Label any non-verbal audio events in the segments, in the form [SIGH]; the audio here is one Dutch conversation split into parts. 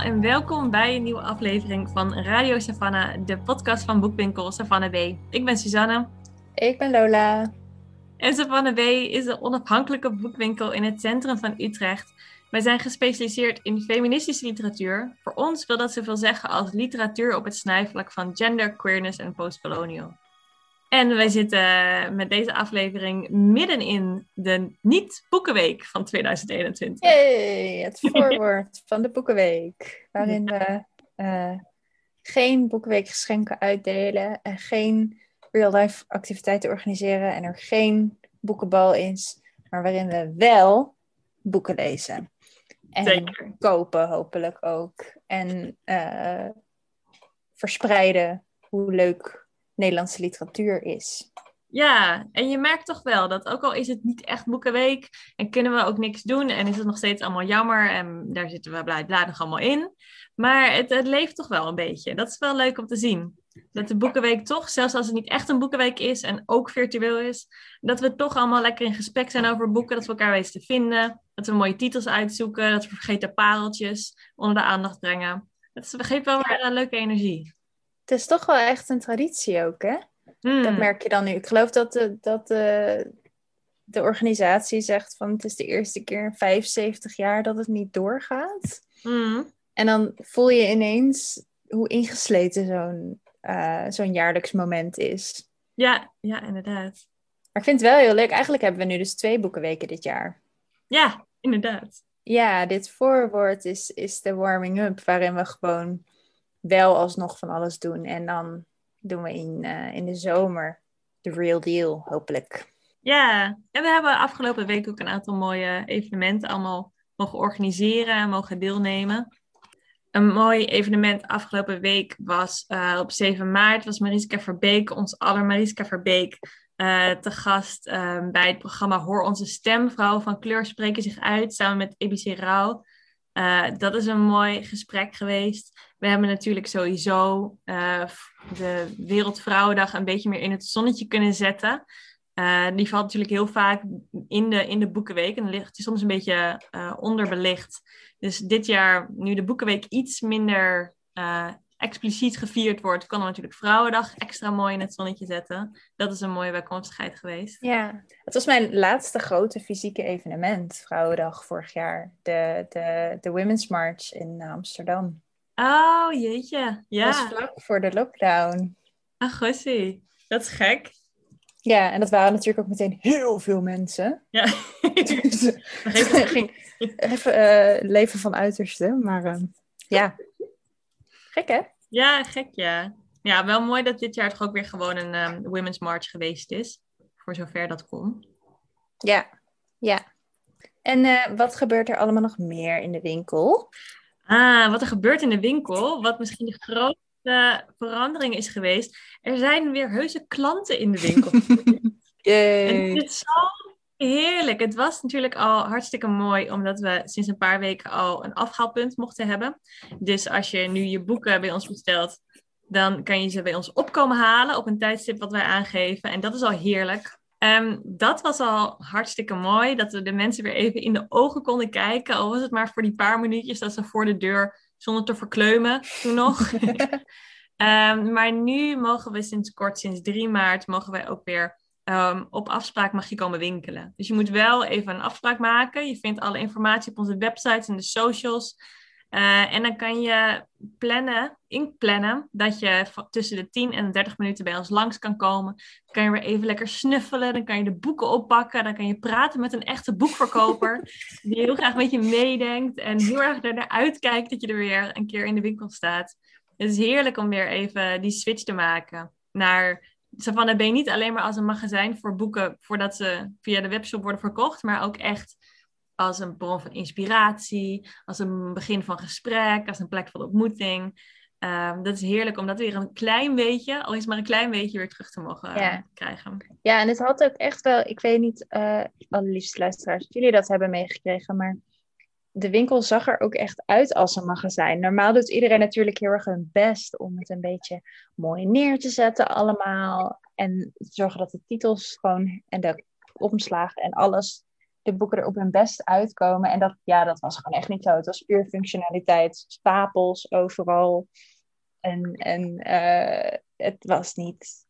Allemaal en welkom bij een nieuwe aflevering van Radio Savannah, de podcast van boekwinkel Savannah B. Ik ben Suzanne. Ik ben Lola. En Savannah B is een onafhankelijke boekwinkel in het centrum van Utrecht. Wij zijn gespecialiseerd in feministische literatuur. Voor ons wil dat zoveel zeggen als literatuur op het snijvlak van gender, queerness en postcolonial. En wij zitten met deze aflevering midden in de niet-boekenweek van 2021. Yay, het [LAUGHS] voorwoord van de boekenweek. Waarin we uh, geen boekenweekgeschenken uitdelen en geen real-life activiteiten organiseren en er geen boekenbal is, maar waarin we wel boeken lezen. En Zeker. kopen hopelijk ook. En uh, verspreiden hoe leuk Nederlandse literatuur is. Ja, en je merkt toch wel dat ook al is het niet echt boekenweek en kunnen we ook niks doen en is het nog steeds allemaal jammer en daar zitten we blij nog allemaal in. Maar het, het, leeft toch wel een beetje. Dat is wel leuk om te zien. Dat de boekenweek toch, zelfs als het niet echt een boekenweek is en ook virtueel is, dat we toch allemaal lekker in gesprek zijn over boeken, dat we elkaar weten te vinden, dat we mooie titels uitzoeken, dat we vergeten pareltjes onder de aandacht brengen. Dat geeft wel weer een leuke energie. Het is toch wel echt een traditie ook, hè? Hmm. Dat merk je dan nu. Ik geloof dat, de, dat de, de organisatie zegt van het is de eerste keer in 75 jaar dat het niet doorgaat. Hmm. En dan voel je ineens hoe ingesleten zo'n uh, zo'n jaarlijks moment is. Ja, ja, inderdaad. Maar ik vind het wel heel leuk. Eigenlijk hebben we nu dus twee boekenweken dit jaar. Ja, inderdaad. Ja, dit voorwoord is, is de warming-up, waarin we gewoon wel alsnog van alles doen. En dan doen we in, uh, in de zomer de real deal, hopelijk. Ja, en we hebben afgelopen week ook een aantal mooie evenementen allemaal mogen organiseren en mogen deelnemen. Een mooi evenement afgelopen week was uh, op 7 maart was Mariska Verbeek, ons aller Mariska Verbeek, uh, te gast uh, bij het programma Hoor Onze Stem. Vrouwen van kleur spreken zich uit samen met EBC Rauw. Uh, dat is een mooi gesprek geweest. We hebben natuurlijk sowieso uh, de Wereldvrouwendag een beetje meer in het zonnetje kunnen zetten. Uh, die valt natuurlijk heel vaak in de, in de Boekenweek en ligt soms een beetje onderbelicht. Dus dit jaar, nu de Boekenweek iets minder expliciet gevierd wordt, kan er natuurlijk Vrouwendag extra mooi in het zonnetje zetten. Dat is een mooie bijkomstigheid geweest. Ja, het was mijn laatste grote fysieke evenement, Vrouwendag vorig jaar. De, de, de Women's March in Amsterdam. Oh, jeetje. Ja. Dat was vlak voor de lockdown. Ach, gossie. Dat is gek. Ja, en dat waren natuurlijk ook meteen heel veel mensen. Ja. [LAUGHS] [LAUGHS] dus het [LAUGHS] ging even uh, leven van uiterste, maar uh, ja. Gek, hè? Ja, gek, ja. Ja, wel mooi dat dit jaar toch ook weer gewoon een um, Women's March geweest is. Voor zover dat kon. Ja, ja. En uh, wat gebeurt er allemaal nog meer in de winkel? Ah, wat er gebeurt in de winkel, wat misschien de grootste verandering is geweest. Er zijn weer heuse klanten in de winkel. [LAUGHS] en het is zo heerlijk. Het was natuurlijk al hartstikke mooi, omdat we sinds een paar weken al een afhaalpunt mochten hebben. Dus als je nu je boeken bij ons bestelt, dan kan je ze bij ons opkomen halen op een tijdstip wat wij aangeven. En dat is al heerlijk. Um, dat was al hartstikke mooi, dat we de mensen weer even in de ogen konden kijken. Al was het maar voor die paar minuutjes dat ze voor de deur, zonder te verkleumen, toen nog. um, [LAUGHS] maar nu mogen we sinds kort, sinds 3 maart, mogen wij ook weer um, op afspraak mag je komen winkelen. Dus je moet wel even een afspraak maken. Je vindt alle informatie op onze websites en de socials. Uh, en dan kan je plannen, inplannen, dat je tussen de 10 en 30 minuten bij ons langs kan komen. Dan kan je weer even lekker snuffelen, dan kan je de boeken oppakken, dan kan je praten met een echte boekverkoper [LAUGHS] die heel graag met je meedenkt en heel erg ernaar uitkijkt dat je er weer een keer in de winkel staat. Het is heerlijk om weer even die switch te maken naar Savannah ben je niet alleen maar als een magazijn voor boeken voordat ze via de webshop worden verkocht, maar ook echt als een bron van inspiratie, als een begin van gesprek, als een plek van ontmoeting. Um, dat is heerlijk om dat weer een klein beetje, al is maar een klein beetje, weer terug te mogen ja. krijgen. Ja, en het had ook echt wel, ik weet niet, uh, allerliefste luisteraars, of jullie dat hebben meegekregen, maar de winkel zag er ook echt uit als een magazijn. Normaal doet iedereen natuurlijk heel erg hun best om het een beetje mooi neer te zetten allemaal. En zorgen dat de titels gewoon en de omslagen en alles de boeken er op hun best uitkomen. En dat, ja, dat was gewoon echt niet zo. Het was puur functionaliteit, stapels overal. En, en uh, het was niet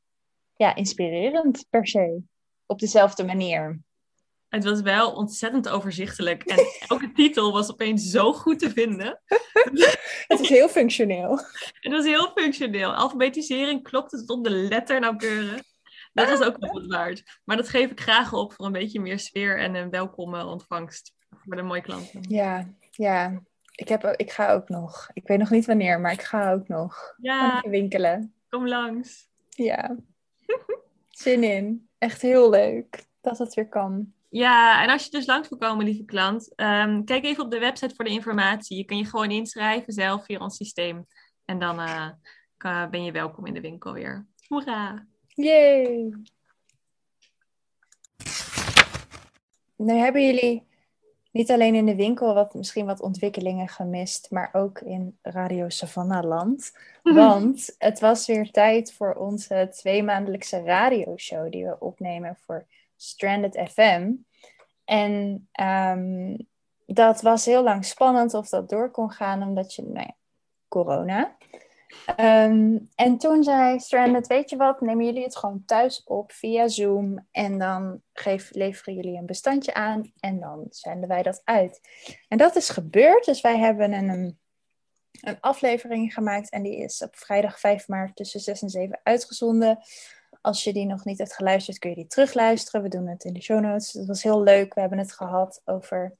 ja, inspirerend per se. Op dezelfde manier. Het was wel ontzettend overzichtelijk. En [LAUGHS] elke titel was opeens zo goed te vinden. het is heel functioneel. [LAUGHS] Het was heel functioneel. Alfabetisering klopte het op de letter nauwkeurig. Dat was ook wel wat waard. Maar dat geef ik graag op voor een beetje meer sfeer en een welkome ontvangst voor de mooie klanten. Ja, ja. Ik, heb, ik ga ook nog. Ik weet nog niet wanneer, maar ik ga ook nog. Ja. Winkelen. Kom langs. Ja. [LAUGHS] Zin in. Echt heel leuk dat het weer kan. Ja, en als je dus langs wil komen, lieve klant, um, kijk even op de website voor de informatie. Je kan je gewoon inschrijven zelf via ons systeem. En dan uh, ben je welkom in de winkel weer. Hoera! Yay! Nu hebben jullie niet alleen in de winkel wat, misschien wat ontwikkelingen gemist, maar ook in Radio Savannah Land. [LAUGHS] Want het was weer tijd voor onze tweemaandelijkse radioshow die we opnemen voor Stranded FM. En um, dat was heel lang spannend of dat door kon gaan, omdat je, nou corona. Um, en toen zei Stranded, weet je wat, nemen jullie het gewoon thuis op via Zoom en dan geef, leveren jullie een bestandje aan en dan zenden wij dat uit. En dat is gebeurd, dus wij hebben een, een aflevering gemaakt en die is op vrijdag 5 maart tussen 6 en 7 uitgezonden. Als je die nog niet hebt geluisterd, kun je die terugluisteren. We doen het in de show notes. Het was heel leuk. We hebben het gehad over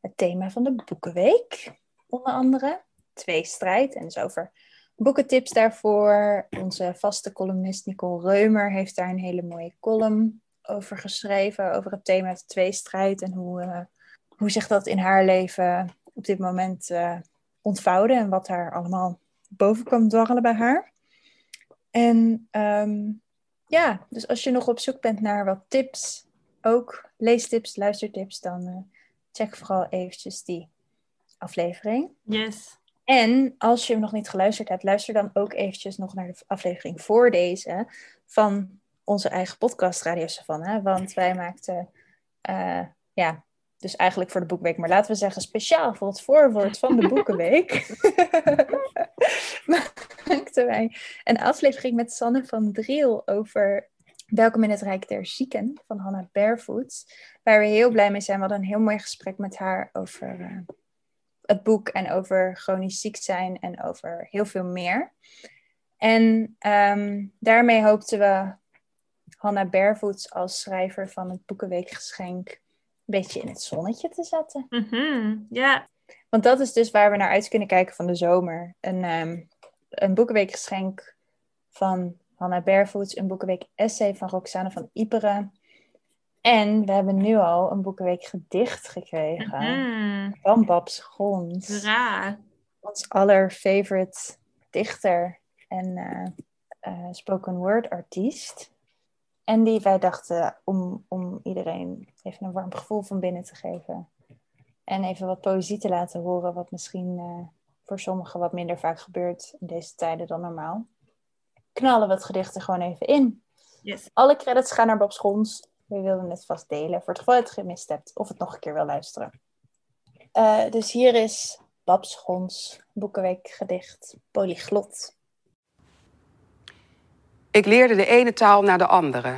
het thema van de Boekenweek, onder andere. Tweestrijd. En dus over boekentips daarvoor. Onze vaste columnist Nicole Reumer heeft daar een hele mooie column over geschreven. Over het thema tweestrijd en hoe, uh, hoe zich dat in haar leven op dit moment uh, ontvouwde. En wat daar allemaal boven kwam dwarrelen bij haar. En um, ja, dus als je nog op zoek bent naar wat tips, ook leestips, luistertips, dan uh, check vooral eventjes die aflevering. Yes. En als je hem nog niet geluisterd hebt, luister dan ook eventjes nog naar de aflevering voor deze van onze eigen podcast Radio Savannah. Want wij maakten, uh, ja, dus eigenlijk voor de Boekweek, maar laten we zeggen speciaal voor het voorwoord van de Boekenweek. [LAUGHS] maakten wij een aflevering met Sanne van Driel over Welkom in het Rijk der Zieken van Hannah Barefoots. Waar we heel blij mee zijn. We hadden een heel mooi gesprek met haar over uh, het boek en over chronisch ziek zijn en over heel veel meer. En um, daarmee hoopten we Hannah Barefoots als schrijver van het Boekenweekgeschenk beetje in het zonnetje te zetten. Mm Ja. Want dat is dus waar we naar uit kunnen kijken van de zomer. Een, um, een boekenweekgeschenk van Hannah Barefoots, een boekenweek essay van Roxane van Iperen. En we hebben nu al een boekenweek gedicht gekregen mm-hmm. van Babs. Ja. Ons aller favorite dichter en uh, uh, spoken word artiest. En die wij dachten om, om iedereen even een warm gevoel van binnen te geven. En even wat poëzie te laten horen, wat misschien uh, voor sommigen wat minder vaak gebeurt in deze tijden dan normaal. Knallen we het gedicht er gewoon even in. Yes. Alle credits gaan naar Bob Schons. We wilden het vast delen voor het geval je het gemist hebt of het nog een keer wil luisteren. Uh, dus hier is Bob Schons Boekenweek gedicht Polyglot. Ik leerde de ene taal naar de andere.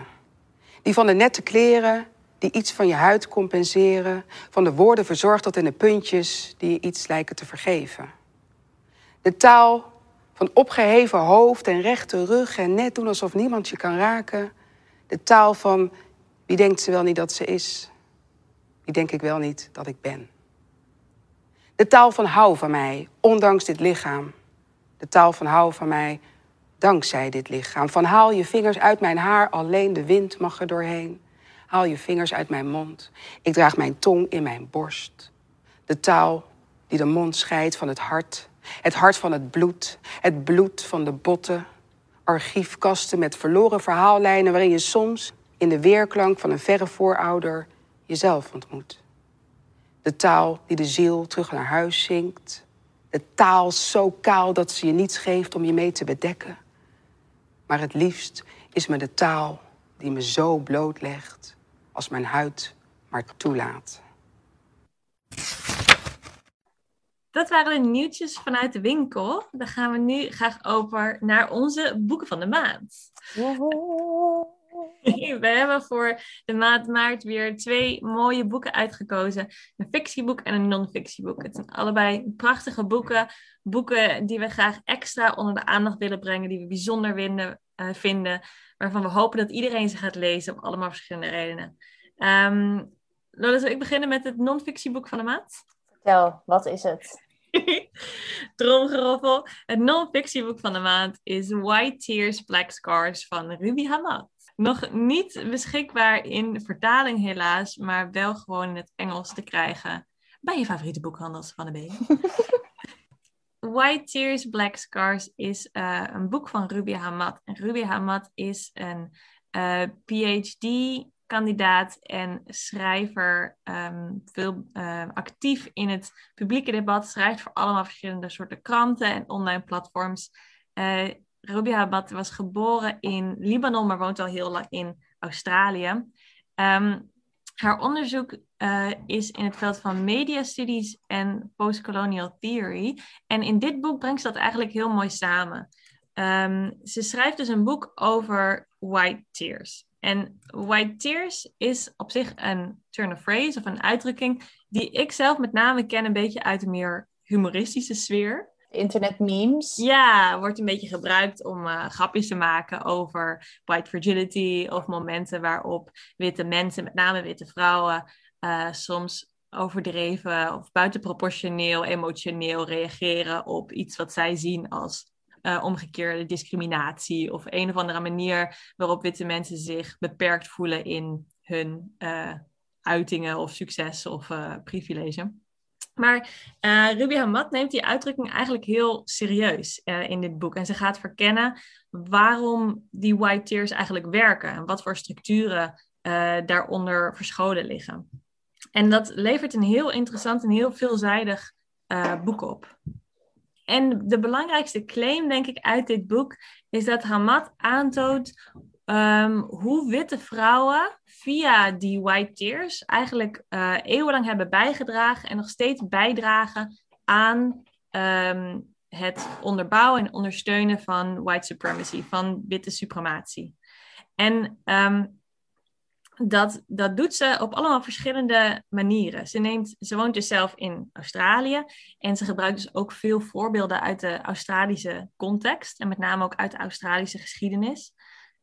Die van de nette kleren die iets van je huid compenseren, van de woorden verzorgd tot in de puntjes die je iets lijken te vergeven. De taal van opgeheven hoofd en rechte rug en net doen alsof niemand je kan raken. De taal van wie denkt ze wel niet dat ze is, wie denk ik wel niet dat ik ben. De taal van hou van mij, ondanks dit lichaam. De taal van hou van mij, dankzij dit lichaam. Van haal je vingers uit mijn haar, alleen de wind mag er doorheen. Haal je vingers uit mijn mond. Ik draag mijn tong in mijn borst. De taal die de mond scheidt van het hart. Het hart van het bloed. Het bloed van de botten. Archiefkasten met verloren verhaallijnen waarin je soms in de weerklank van een verre voorouder jezelf ontmoet. De taal die de ziel terug naar huis zingt. De taal zo kaal dat ze je niets geeft om je mee te bedekken. Maar het liefst is me de taal die me zo blootlegt als mijn huid maar toelaat. Dat waren de nieuwtjes vanuit de winkel. Dan gaan we nu graag over naar onze boeken van de maand. [LAUGHS] We hebben voor de maand maart weer twee mooie boeken uitgekozen. Een fictieboek en een non-fictieboek. Het zijn allebei prachtige boeken. Boeken die we graag extra onder de aandacht willen brengen. Die we bijzonder vinden. Uh, vinden waarvan we hopen dat iedereen ze gaat lezen. Om allemaal verschillende redenen. Um, Lola, zal ik beginnen met het non-fictieboek van de maand? Vertel, wat is het? [LAUGHS] Tromgeroffel. Het non-fictieboek van de maand is White Tears, Black Scars van Ruby Hamad. Nog niet beschikbaar in vertaling helaas, maar wel gewoon in het Engels te krijgen bij je favoriete boekhandels van de B. White Tears, Black Scars is uh, een boek van Ruby Hamad. En Ruby Hamad is een uh, PhD kandidaat en schrijver, um, veel uh, actief in het publieke debat, schrijft voor allemaal verschillende soorten kranten en online platforms. Ruby Habat was geboren in Libanon, maar woont al heel lang in Australië. Um, haar onderzoek uh, is in het veld van media studies en postcolonial theory. En in dit boek brengt ze dat eigenlijk heel mooi samen. Um, ze schrijft dus een boek over white tears. En white tears is op zich een turn of phrase of een uitdrukking die ik zelf met name ken een beetje uit de meer humoristische sfeer. Internet memes. Ja, wordt een beetje gebruikt om uh, grapjes te maken over white fragility of momenten waarop witte mensen, met name witte vrouwen, uh, soms overdreven of buitenproportioneel emotioneel reageren op iets wat zij zien als uh, omgekeerde discriminatie of een of andere manier waarop witte mensen zich beperkt voelen in hun uitingen of succes of privilege. Maar Ruby Hamad neemt die uitdrukking eigenlijk heel serieus in dit boek. En ze gaat verkennen waarom die white tears eigenlijk werken en wat voor structuren daaronder verscholen liggen. En dat levert een heel interessant en heel veelzijdig boek op. En de belangrijkste claim, denk ik, uit dit boek is dat Hamad aantoont um, hoe witte vrouwen via die white tears eigenlijk uh, eeuwenlang hebben bijgedragen en nog steeds bijdragen aan um, het onderbouwen en ondersteunen van white supremacy, van witte suprematie. En um, dat, dat doet ze op allemaal verschillende manieren. Ze, neemt, ze woont dus zelf in Australië en ze gebruikt dus ook veel voorbeelden uit de Australische context en met name ook uit de Australische geschiedenis.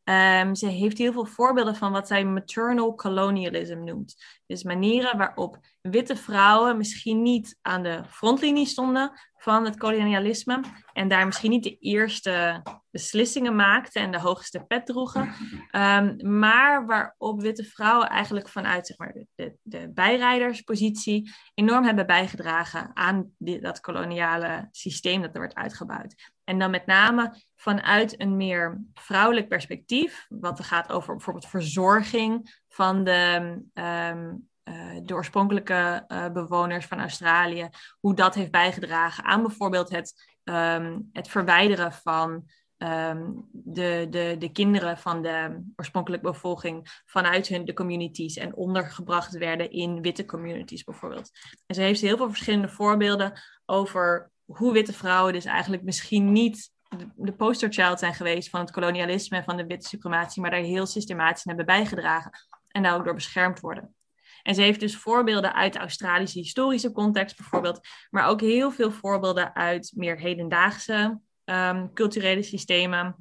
Um, ze heeft heel veel voorbeelden van wat zij maternal colonialism noemt. Dus manieren waarop witte vrouwen misschien niet aan de frontlinie stonden van het kolonialisme en daar misschien niet de eerste beslissingen maakten en de hoogste pet droegen, um, maar waarop witte vrouwen eigenlijk vanuit zeg maar, de, de bijrijderspositie enorm hebben bijgedragen aan dat koloniale systeem dat er wordt uitgebouwd. En dan met name vanuit een meer vrouwelijk perspectief, wat gaat over bijvoorbeeld verzorging van de, um, uh, de oorspronkelijke uh, bewoners van Australië, hoe dat heeft bijgedragen aan bijvoorbeeld het, um, het verwijderen van um, de, de, de kinderen van de oorspronkelijke bevolking vanuit hun de communities en ondergebracht werden in witte communities bijvoorbeeld. En ze heeft heel veel verschillende voorbeelden over hoe witte vrouwen dus eigenlijk misschien niet de posterchild zijn geweest van het kolonialisme en van de witte suprematie, maar daar heel systematisch hebben bijgedragen en daar ook door beschermd worden. En ze heeft dus voorbeelden uit de Australische historische context bijvoorbeeld, maar ook heel veel voorbeelden uit meer hedendaagse um, culturele systemen.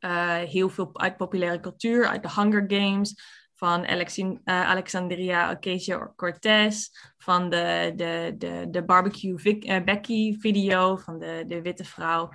Uh, heel veel uit populaire cultuur, uit de Hunger Games, van uh, Alexandria Ocasio-Cortez, van de, de, de, de barbecue Vic, uh, Becky video van de, de witte vrouw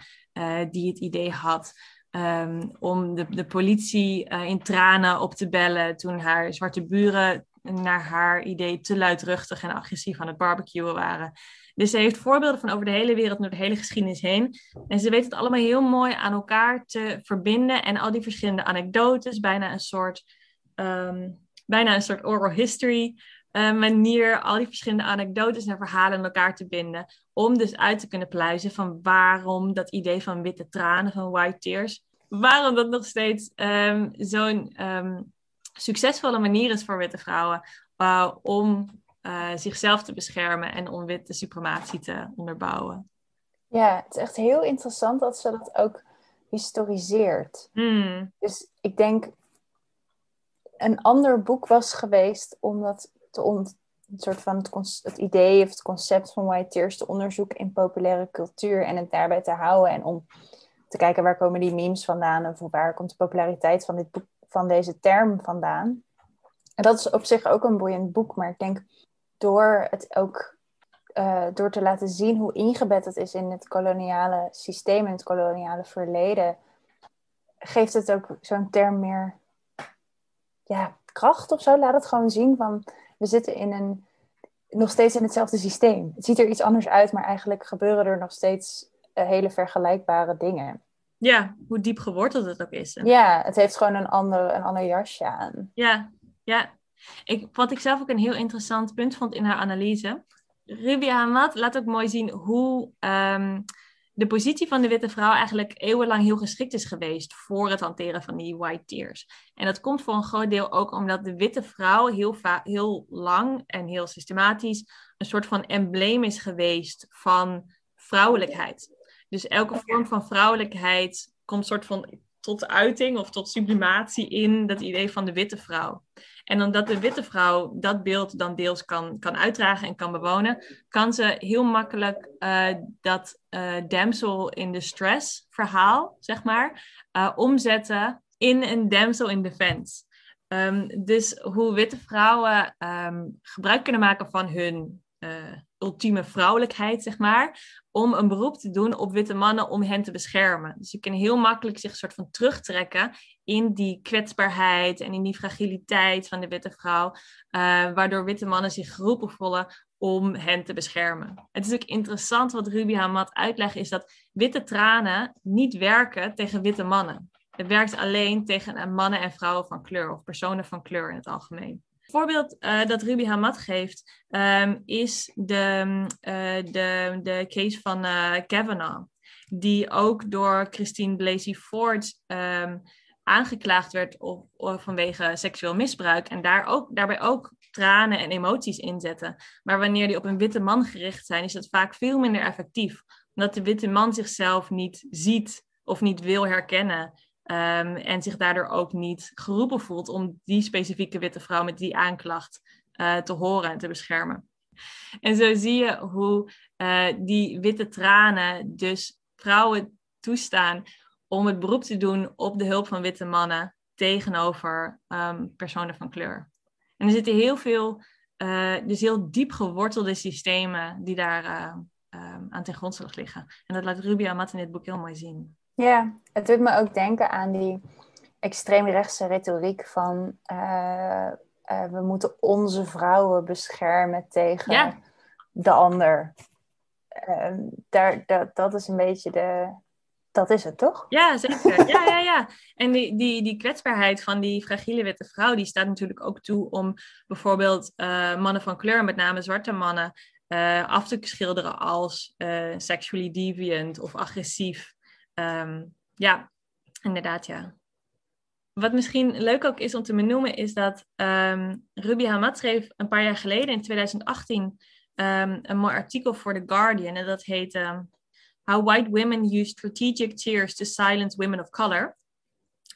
die het idee had um, om de, de politie in tranen op te bellen toen haar zwarte buren naar haar idee te luidruchtig en agressief aan het barbecuen waren. Dus ze heeft voorbeelden van over de hele wereld, door de hele geschiedenis heen. En ze weet het allemaal heel mooi aan elkaar te verbinden. En al die verschillende anekdotes, bijna een soort, um, bijna een soort oral history uh, manier. Al die verschillende anekdotes en verhalen in elkaar te binden. Om dus uit te kunnen pluizen van waarom dat idee van witte tranen, van white tears. Waarom dat nog steeds um, zo'n um, succesvolle manier is voor witte vrouwen uh, om uh, zichzelf te beschermen en om witte suprematie te onderbouwen. Ja, het is echt heel interessant dat ze dat ook historiseert. Mm. Dus ik denk, een ander boek was geweest om te ont een soort van het, idee of het concept van white tears te onderzoeken in populaire cultuur en het daarbij te houden en om te kijken waar komen die memes vandaan of waar komt de populariteit van, dit boek, van deze term vandaan. En dat is op zich ook een boeiend boek, maar ik denk door het ook uh, door te laten zien hoe ingebed het is in het koloniale systeem, in het koloniale verleden, geeft het ook zo'n term meer ja, kracht of zo. Laat het gewoon zien van we zitten in een, nog steeds in hetzelfde systeem. Het ziet er iets anders uit, maar eigenlijk gebeuren er nog steeds uh, hele vergelijkbare dingen. Ja, hoe diep geworteld het ook is. Ja, het heeft gewoon een ander, een ander jasje aan. Ja, ja. Ik, wat ik zelf ook een heel interessant punt vond in haar analyse. Ruby Hamad laat ook mooi zien hoe um, de positie van de witte vrouw eigenlijk eeuwenlang heel geschikt is geweest voor het hanteren van die white tears. En dat komt voor een groot deel ook omdat de witte vrouw heel, heel lang en heel systematisch een soort van embleem is geweest van vrouwelijkheid. Dus elke vorm van vrouwelijkheid komt soort van tot uiting of tot sublimatie in dat idee van de witte vrouw. En omdat de witte vrouw dat beeld dan deels kan, kan uitdragen en kan bewonen, kan ze heel makkelijk uh, dat uh, damsel in distress verhaal, zeg maar, uh, omzetten in een damsel in defense. Um, dus hoe witte vrouwen um, gebruik kunnen maken van hun ultieme vrouwelijkheid, zeg maar, om een beroep te doen op witte mannen om hen te beschermen. Dus je kan heel makkelijk zich soort van terugtrekken in die kwetsbaarheid en in die fragiliteit van de witte vrouw, uh, waardoor witte mannen zich geroepen voelen om hen te beschermen. Het is ook interessant wat Ruby Hamad uitlegt, is dat witte tranen niet werken tegen witte mannen. Het werkt alleen tegen mannen en vrouwen van kleur of personen van kleur in het algemeen voorbeeld uh, dat Ruby Hamad geeft um, is de, uh, de, de case van uh, Kavanaugh. Die ook door Christine Blasey Ford um, aangeklaagd werd op, vanwege seksueel misbruik. En daar ook, daarbij ook tranen en emoties inzetten. Maar wanneer die op een witte man gericht zijn, is dat vaak veel minder effectief. Omdat de witte man zichzelf niet ziet of niet wil herkennen. Um, en zich daardoor ook niet geroepen voelt om die specifieke witte vrouw met die aanklacht uh, te horen en te beschermen. En zo zie je hoe uh, die witte tranen dus vrouwen toestaan om het beroep te doen op de hulp van witte mannen tegenover um, personen van kleur. En er zitten heel veel, uh, dus heel diep gewortelde systemen die daar um, aan ten grondslag liggen. En dat laat Ruby Amat in dit boek heel mooi zien. Ja, het doet me ook denken aan die extreemrechtse retoriek van uh, uh, we moeten onze vrouwen beschermen tegen de ander. Uh, daar, dat, dat is een beetje de. Dat is het, toch? Ja, zeker. Ja, ja, ja. En die, die, die kwetsbaarheid van die fragiele witte vrouw, die staat natuurlijk ook toe om bijvoorbeeld mannen van kleur, met name zwarte mannen, af te schilderen als sexually deviant of agressief. Um, ja, inderdaad, ja. Wat misschien leuk ook is om te benoemen, is dat um, Ruby Hamad schreef een paar jaar geleden, in 2018, um, ehm, een mooi artikel voor The Guardian. En dat heet How White Women Use Strategic Tears to Silence Women of Color.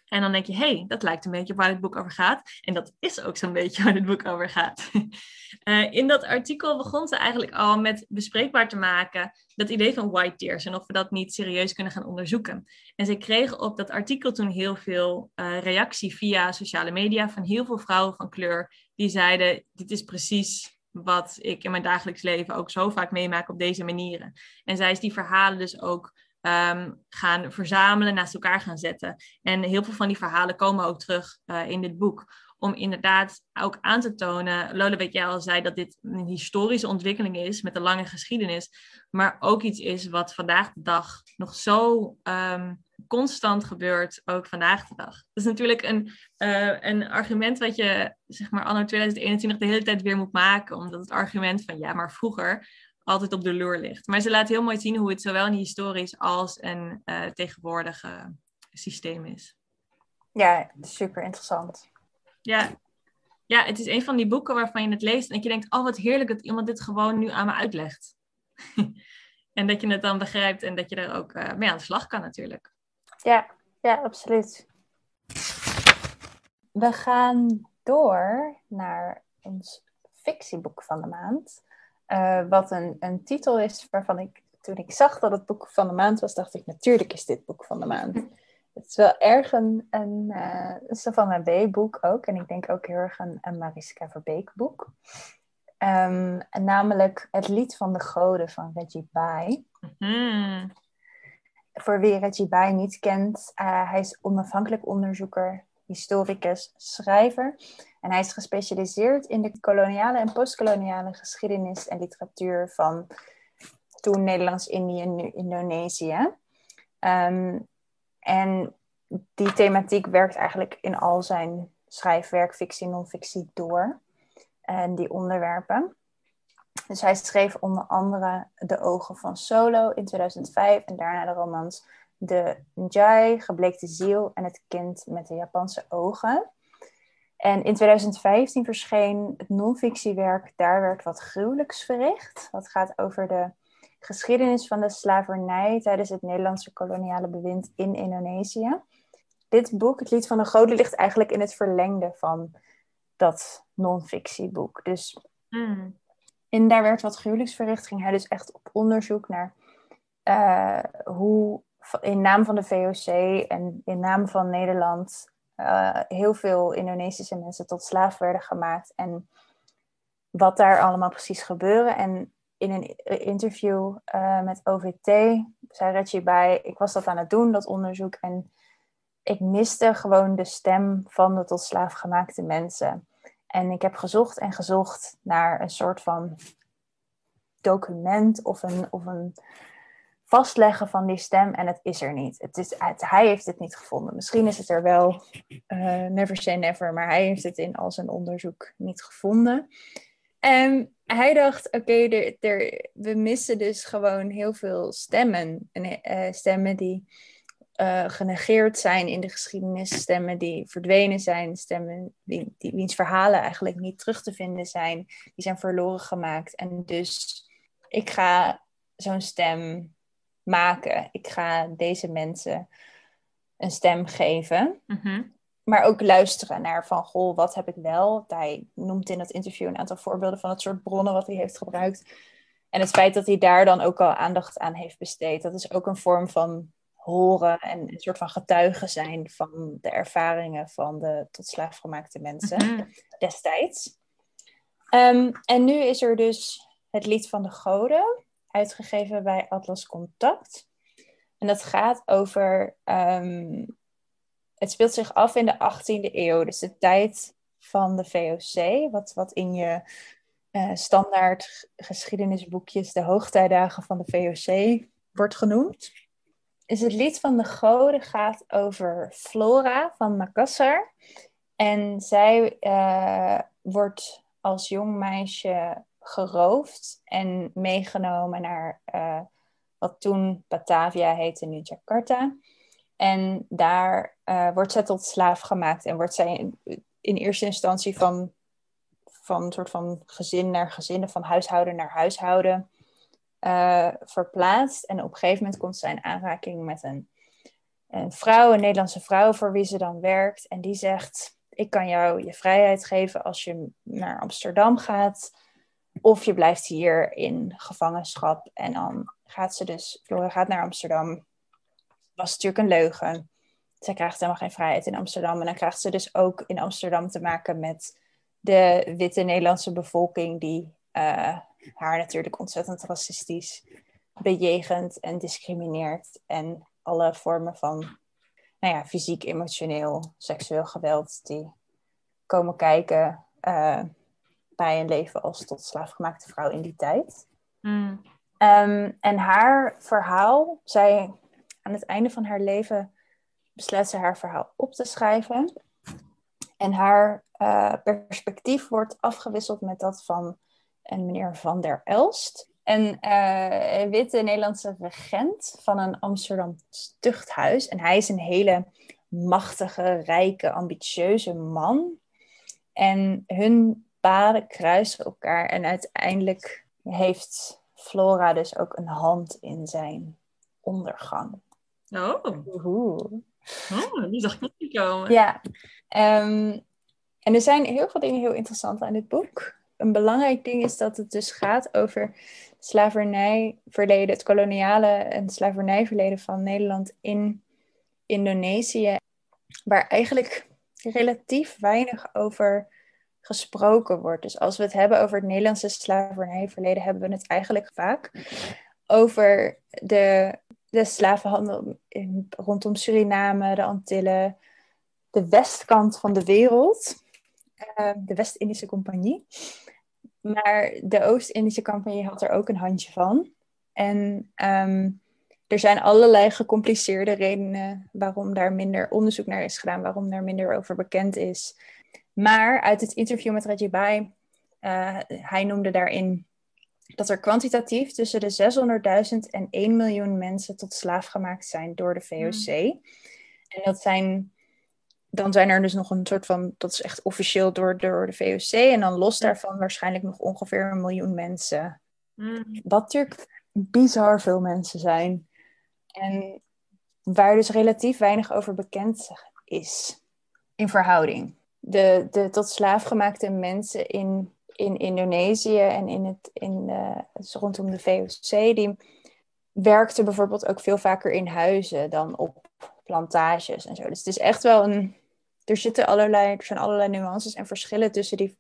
En dan denk je, hé, hey, dat lijkt een beetje waar het boek over gaat. En dat is ook zo'n beetje waar het boek over gaat. uh, [LAUGHS] in dat artikel begon ze eigenlijk al met bespreekbaar te maken dat idee van white tears en of we dat niet serieus kunnen gaan onderzoeken. En ze kregen op dat artikel toen heel veel uh, reactie via sociale media van heel veel vrouwen van kleur die zeiden, dit is precies wat ik in mijn dagelijks leven ook zo vaak meemaak op deze manieren. En zij is die verhalen dus ook um, gaan verzamelen, naast elkaar gaan zetten. En heel veel van die verhalen komen ook terug uh, in dit boek. Om inderdaad ook aan te tonen, Lola, weet jij al zei dat dit een historische ontwikkeling is met een lange geschiedenis, maar ook iets is wat vandaag de dag nog zo um, constant gebeurt, ook vandaag de dag. Dat is natuurlijk een, uh, een argument wat je, zeg maar, anno 2021 de hele tijd weer moet maken, omdat het argument van, ja, maar vroeger altijd op de loer ligt. Maar ze laat heel mooi zien hoe het zowel een historisch als een uh, tegenwoordig systeem is. Ja, super interessant. Ja. ja, het is een van die boeken waarvan je het leest en je denkt, oh wat heerlijk dat iemand dit gewoon nu aan me uitlegt. [LAUGHS] en dat je het dan begrijpt en dat je er ook uh, mee aan de slag kan natuurlijk. Ja, ja, absoluut. We gaan door naar ons fictieboek van de maand. Uh, wat een, een titel is waarvan ik, toen ik zag dat het boek van de maand was, dacht ik, natuurlijk is dit boek van de maand. Het is wel erg een, een uh, Savannah B. boek ook. En ik denk ook heel erg een, een Mariska Verbeek boek. Um, namelijk Het Lied van de Goden van Reggie Bai. Mm. Voor wie Reggie Bai niet kent, uh, hij is onafhankelijk onderzoeker, historicus, schrijver. En hij is gespecialiseerd in de koloniale en postkoloniale geschiedenis en literatuur van toen Nederlands-Indië en nu Indonesië. Um, en die thematiek werkt eigenlijk in al zijn schrijfwerk, fictie non-fictie door. En die onderwerpen. Dus hij schreef onder andere De Ogen van Solo in 2005 en daarna de romans De Njai, Gebleekte Ziel en Het Kind met de Japanse Ogen. En in 2015 verscheen het non-fictiewerk Daar werd wat gruwelijks verricht. Dat gaat over de geschiedenis van de slavernij tijdens het Nederlandse koloniale bewind in Indonesië. Dit boek, Het Lied van de Goden, ligt eigenlijk in het verlengde van dat non-fictieboek. Dus mm. in Daar werd wat gruwelijks verricht, ging hij dus echt op onderzoek naar uh, hoe in naam van de VOC en in naam van Nederland uh, heel veel Indonesische mensen tot slaaf werden gemaakt en wat daar allemaal precies gebeurde. En in een interview uh, met OVT zei Reggie bij, ik was dat aan het doen, dat onderzoek, en ik miste gewoon de stem van de tot slaaf gemaakte mensen. En ik heb gezocht en gezocht naar een soort van document of een, of een vastleggen van die stem en het is er niet. Het is, hij heeft het niet gevonden. Misschien is het er wel, uh, never say never, maar hij heeft het in al zijn onderzoek niet gevonden. En hij dacht, oké, we missen dus gewoon heel veel stemmen. En, uh, stemmen die uh, genegeerd zijn in de geschiedenis, stemmen die verdwenen zijn, stemmen die, die, wiens verhalen eigenlijk niet terug te vinden zijn, die zijn verloren gemaakt. En dus ik ga zo'n stem maken. Ik ga deze mensen een stem geven. Mm maar ook luisteren naar van, goh, wat heb ik wel? Hij noemt in dat interview een aantal voorbeelden van het soort bronnen wat hij heeft gebruikt. En het feit dat hij daar dan ook al aandacht aan heeft besteed, dat is ook een vorm van horen en een soort van getuigen zijn van de ervaringen van de tot slaafgemaakte mensen mhm. destijds. Ehm, en nu is er dus het lied van de goden, uitgegeven bij Atlas Contact. En dat gaat over ehm, het speelt zich af in de 18e eeuw, dus de tijd van de VOC, wat, wat in je uh, standaard geschiedenisboekjes de hoogtijdagen van de VOC wordt genoemd. Is het lied van de goden gaat over Flora van Makassar. En zij uh, wordt als jong meisje geroofd en meegenomen naar uh, wat toen Batavia heette, nu Jakarta. En daar uh, wordt zij tot slaaf gemaakt en wordt zij in, eerste instantie van, van soort van gezin naar gezin, van huishouden naar huishouden uh, verplaatst. En op een gegeven moment komt zij in aanraking met een, een vrouw, een Nederlandse vrouw voor wie ze dan werkt. En die zegt, ik kan jou je vrijheid geven als je naar Amsterdam gaat. Of je blijft hier in gevangenschap. En dan gaat ze dus, Flora gaat naar Amsterdam was natuurlijk een leugen. Zij krijgt helemaal geen vrijheid in Amsterdam. En dan krijgt ze dus ook in Amsterdam te maken met de witte Nederlandse bevolking, die uh, haar natuurlijk ontzettend racistisch bejegent en discrimineert. En alle vormen van nou ja, fysiek, emotioneel, seksueel geweld die komen kijken uh, bij een leven als tot slaafgemaakte vrouw in die tijd. Mm. Um, en haar verhaal, zij aan het einde van haar leven besluit ze haar verhaal op te schrijven. En haar uh, perspectief wordt afgewisseld met dat van een meneer Van der Elst. Een uh, witte Nederlandse regent van een Amsterdam tuchthuis. En hij is een hele machtige, rijke, ambitieuze man. En hun paden kruisen elkaar en uiteindelijk heeft Flora dus ook een hand in zijn ondergang. Oh. Oeh. Oh, die zag ik niet komen. Ja. Um, en er zijn heel veel dingen heel interessant aan dit boek. Een belangrijk ding is dat het dus gaat over slavernijverleden, het koloniale en slavernijverleden van Nederland in Indonesië, waar eigenlijk relatief weinig over gesproken wordt. Dus als we het hebben over het Nederlandse slavernijverleden, hebben we het eigenlijk vaak over de, de slavenhandel in, rondom Suriname, de Antillen, de westkant van de wereld, uh, de West-Indische Compagnie. Maar de Oost-Indische Compagnie had er ook een handje van. En ehm, er zijn allerlei gecompliceerde redenen waarom daar minder onderzoek naar is gedaan, waarom daar minder over bekend is. Maar uit het interview met Rajibai, uh, hij noemde daarin dat er kwantitatief tussen de 600.000 en 1 miljoen mensen tot slaaf gemaakt zijn door de VOC. Hmm. En dat zijn, dan zijn er dus nog een soort van, dat is echt officieel door, door de VOC. En dan los daarvan waarschijnlijk nog ongeveer een miljoen mensen. Mm. Wat natuurlijk bizar veel mensen zijn. En waar dus relatief weinig over bekend is in verhouding. De, de tot slaaf gemaakte mensen in, in Indonesië en in het, in de, rondom de VOC, die werkten bijvoorbeeld ook veel vaker in huizen dan op plantages en zo. Dus het is echt wel een. Er, zitten allerlei, er zijn allerlei nuances en verschillen tussen die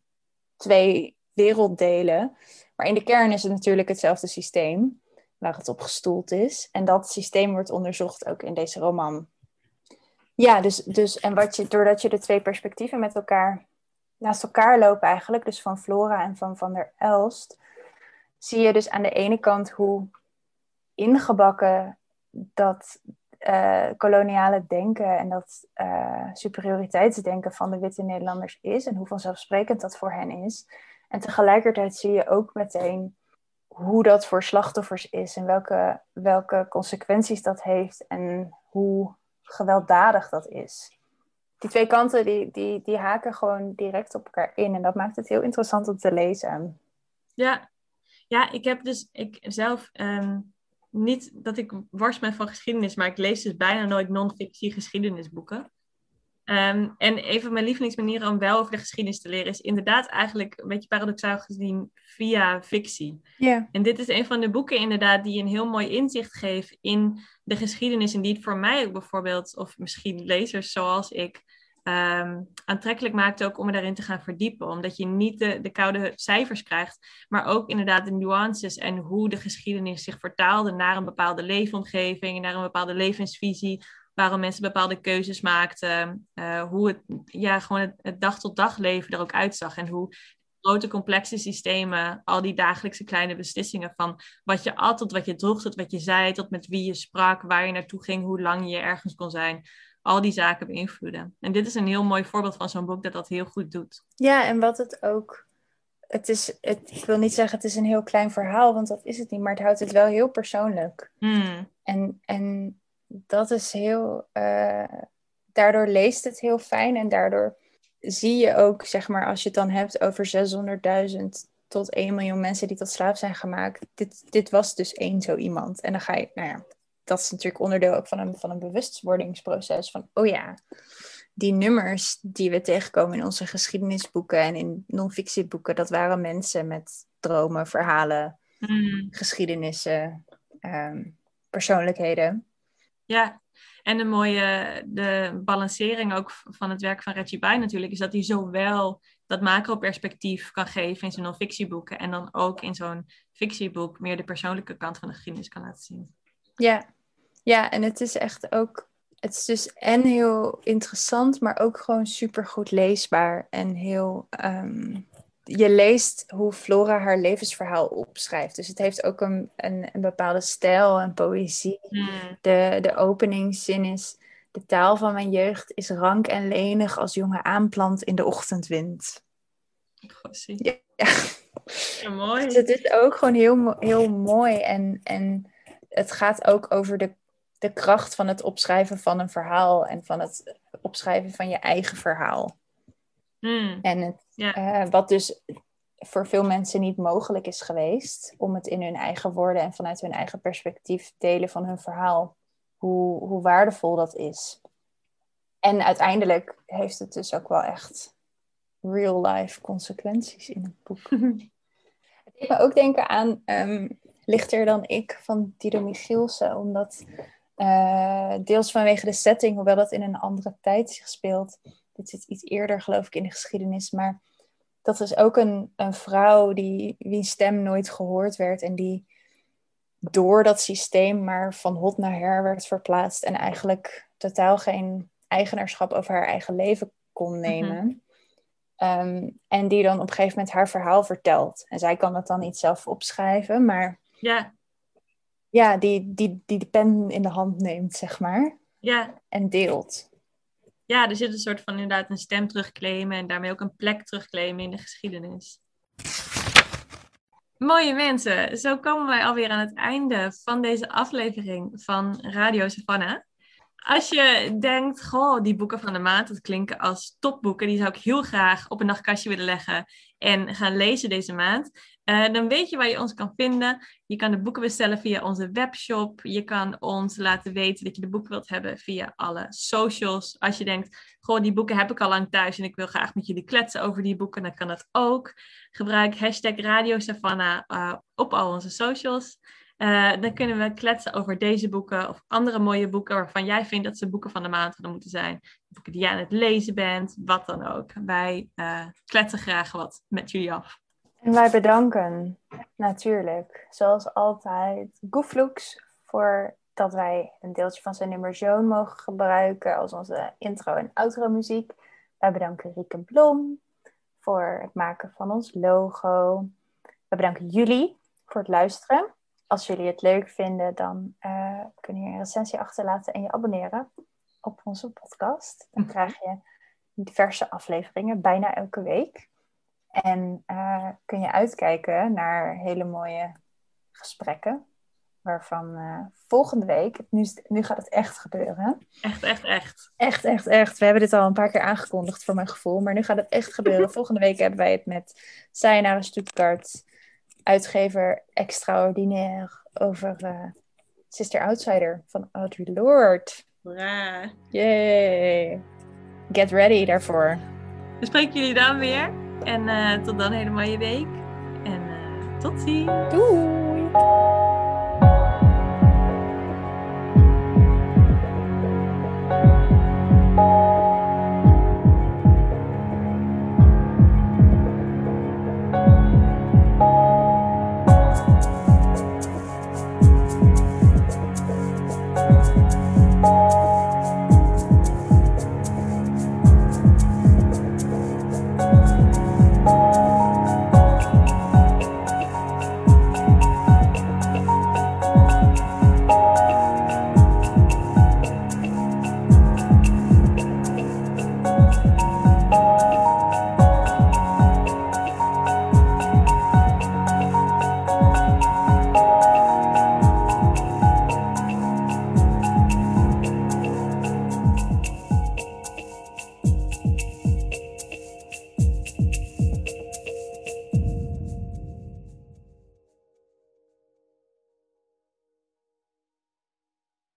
twee werelddelen. Maar in de kern is het natuurlijk hetzelfde systeem waar het op gestoeld is. En dat systeem wordt onderzocht ook in deze roman. Ja, dus, dus en wat je, doordat je de twee perspectieven met elkaar naast elkaar lopen eigenlijk, dus van Flora en van Van der Elst, zie je dus aan de ene kant hoe ingebakken dat uh, koloniale denken en dat uh, superioriteitsdenken van de witte Nederlanders is en hoe vanzelfsprekend dat voor hen is. En tegelijkertijd zie je ook meteen hoe dat voor slachtoffers is en welke, welke consequenties dat heeft en hoe gewelddadig dat is. Die twee kanten die, die, die haken gewoon direct op elkaar in en dat maakt het heel interessant om te lezen. Ja, ja ik heb dus ik zelf ehm, niet dat ik wars ben van geschiedenis, maar ik lees dus bijna nooit non-fictie geschiedenisboeken. Um, en een van mijn lievelingsmanieren om wel over de geschiedenis te leren is inderdaad eigenlijk een beetje paradoxaal gezien via fictie. Yeah. En dit is een van de boeken inderdaad die een heel mooi inzicht geeft in de geschiedenis en die het voor mij ook bijvoorbeeld, of misschien lezers zoals ik, um, aantrekkelijk maakt ook om er daarin te gaan verdiepen. Omdat je niet de, de koude cijfers krijgt, maar ook inderdaad de nuances en hoe de geschiedenis zich vertaalde naar een bepaalde leefomgeving, naar een bepaalde levensvisie, waarom mensen bepaalde keuzes maakten, uh, hoe het, ja, gewoon het, dag tot dag leven er ook uitzag en hoe grote complexe systemen, al die dagelijkse kleine beslissingen van wat je at, tot wat je droeg, tot wat je zei, tot met wie je sprak, waar je naartoe ging, hoe lang je ergens kon zijn, al die zaken beïnvloeden. En dit is een heel mooi voorbeeld van zo'n boek dat dat heel goed doet. Ja, en wat het ook het is, het, ik wil niet zeggen het is een heel klein verhaal, want dat is het niet, maar het houdt het wel heel persoonlijk. Hmm. En, en dat is heel. Uh, daardoor leest het heel fijn en daardoor zie je ook, zeg maar, als je het dan hebt over 600.000 tot 1 miljoen mensen die tot slaaf zijn gemaakt. Dit, dit was dus één zo iemand. En dan ga je, nou ja, dat is natuurlijk onderdeel ook van een, van een bewustwordingsproces. Van, oh ja, die nummers die we tegenkomen in onze geschiedenisboeken en in non-fictieboeken, dat waren mensen met dromen, verhalen, mm. geschiedenissen, um, persoonlijkheden. Ja, en de mooie de balancering ook van het werk van Reggie Bai natuurlijk, is dat hij zowel dat macro-perspectief kan geven in zijn non-fictieboeken en dan ook in zo'n fictieboek meer de persoonlijke kant van de geschiedenis kan laten zien. Ja, ja en het is echt ook, het is dus en heel interessant, maar ook gewoon super goed leesbaar en heel um, je leest hoe Flora haar levensverhaal opschrijft. Dus het heeft ook een, een, een bepaalde stijl en poëzie. Hmm. De, de openingszin is... De taal van mijn jeugd is rank en lenig als jonge aanplant in de ochtendwind. Ja. ja. mooi. Dus het is ook gewoon heel, heel mooi. En, en het gaat ook over de, de kracht van het opschrijven van een verhaal. En van het opschrijven van je eigen verhaal. Hmm. En het Ja. Eh, wat dus voor veel mensen niet mogelijk is geweest om het in hun eigen woorden en vanuit hun eigen perspectief delen van hun verhaal. Hoe, hoe waardevol dat is. En uiteindelijk heeft het dus ook wel echt real life consequenties in het boek. [LAUGHS] het deed me ook denken aan ehm, Lichter dan ik van Dido Michielsen, omdat uh, deels vanwege de setting, hoewel dat in een andere tijd zich speelt. Dit zit iets eerder, geloof ik, in de geschiedenis. Maar dat is ook een, een vrouw die, wie stem nooit gehoord werd en die door dat systeem maar van hot naar her werd verplaatst en eigenlijk totaal geen eigenaarschap over haar eigen leven kon mhm. nemen. Ehm, en die dan op een gegeven moment haar verhaal vertelt. En zij kan het dan niet zelf opschrijven, maar ja, ja die, die, die de pen in de hand neemt, zeg maar. Ja. En deelt. Ja, er zit een soort van inderdaad een stem terugclaimen en daarmee ook een plek terugclaimen in de geschiedenis. Mooie mensen, zo komen wij alweer aan het einde van deze aflevering van Radio Savannah. Als je denkt, goh, die boeken van de maand, dat klinken als topboeken, die zou ik heel graag op een nachtkastje willen leggen en gaan lezen deze maand. Uh, dan weet je waar je ons kan vinden. Je kan de boeken bestellen via onze webshop. Je kan ons laten weten dat je de boeken wilt hebben via alle socials. Als je denkt, goh, die boeken heb ik al lang thuis en ik wil graag met jullie kletsen over die boeken, dan kan dat ook. Gebruik hashtag Radio Savannah uh, op al onze socials. Uh, dan kunnen we kletsen over deze boeken of andere mooie boeken waarvan jij vindt dat ze boeken van de maand hadden moeten zijn. Boeken die jij aan het lezen bent, wat dan ook. Wij kletsen graag wat met jullie af. En wij bedanken natuurlijk, zoals altijd, Gooflux voor dat wij een deeltje van zijn nummer Joan mogen gebruiken als onze intro- en outro-muziek. Wij bedanken Rieke Blom voor het maken van ons logo. We bedanken jullie voor het luisteren. Als jullie het leuk vinden, dan uh, kun je een recensie achterlaten en je abonneren op onze podcast. Dan mhm. krijg je diverse afleveringen, bijna elke week. En uh, kun je uitkijken naar hele mooie gesprekken. Waarvan uh, volgende week, nu, nu gaat het echt gebeuren. Echt, echt, echt. Echt, echt, echt. We hebben dit al een paar keer aangekondigd voor mijn gevoel. Maar nu gaat het echt gebeuren. [LAUGHS] volgende week hebben wij het met Sayonara Stuttgart, uitgever extraordinair, over uh, Sister Outsider van Audre Lorde. Hoera. Yay. Get ready daarvoor. We spreken jullie dan weer. En uh, tot dan hele mooie week. En uh, tot ziens. Doei.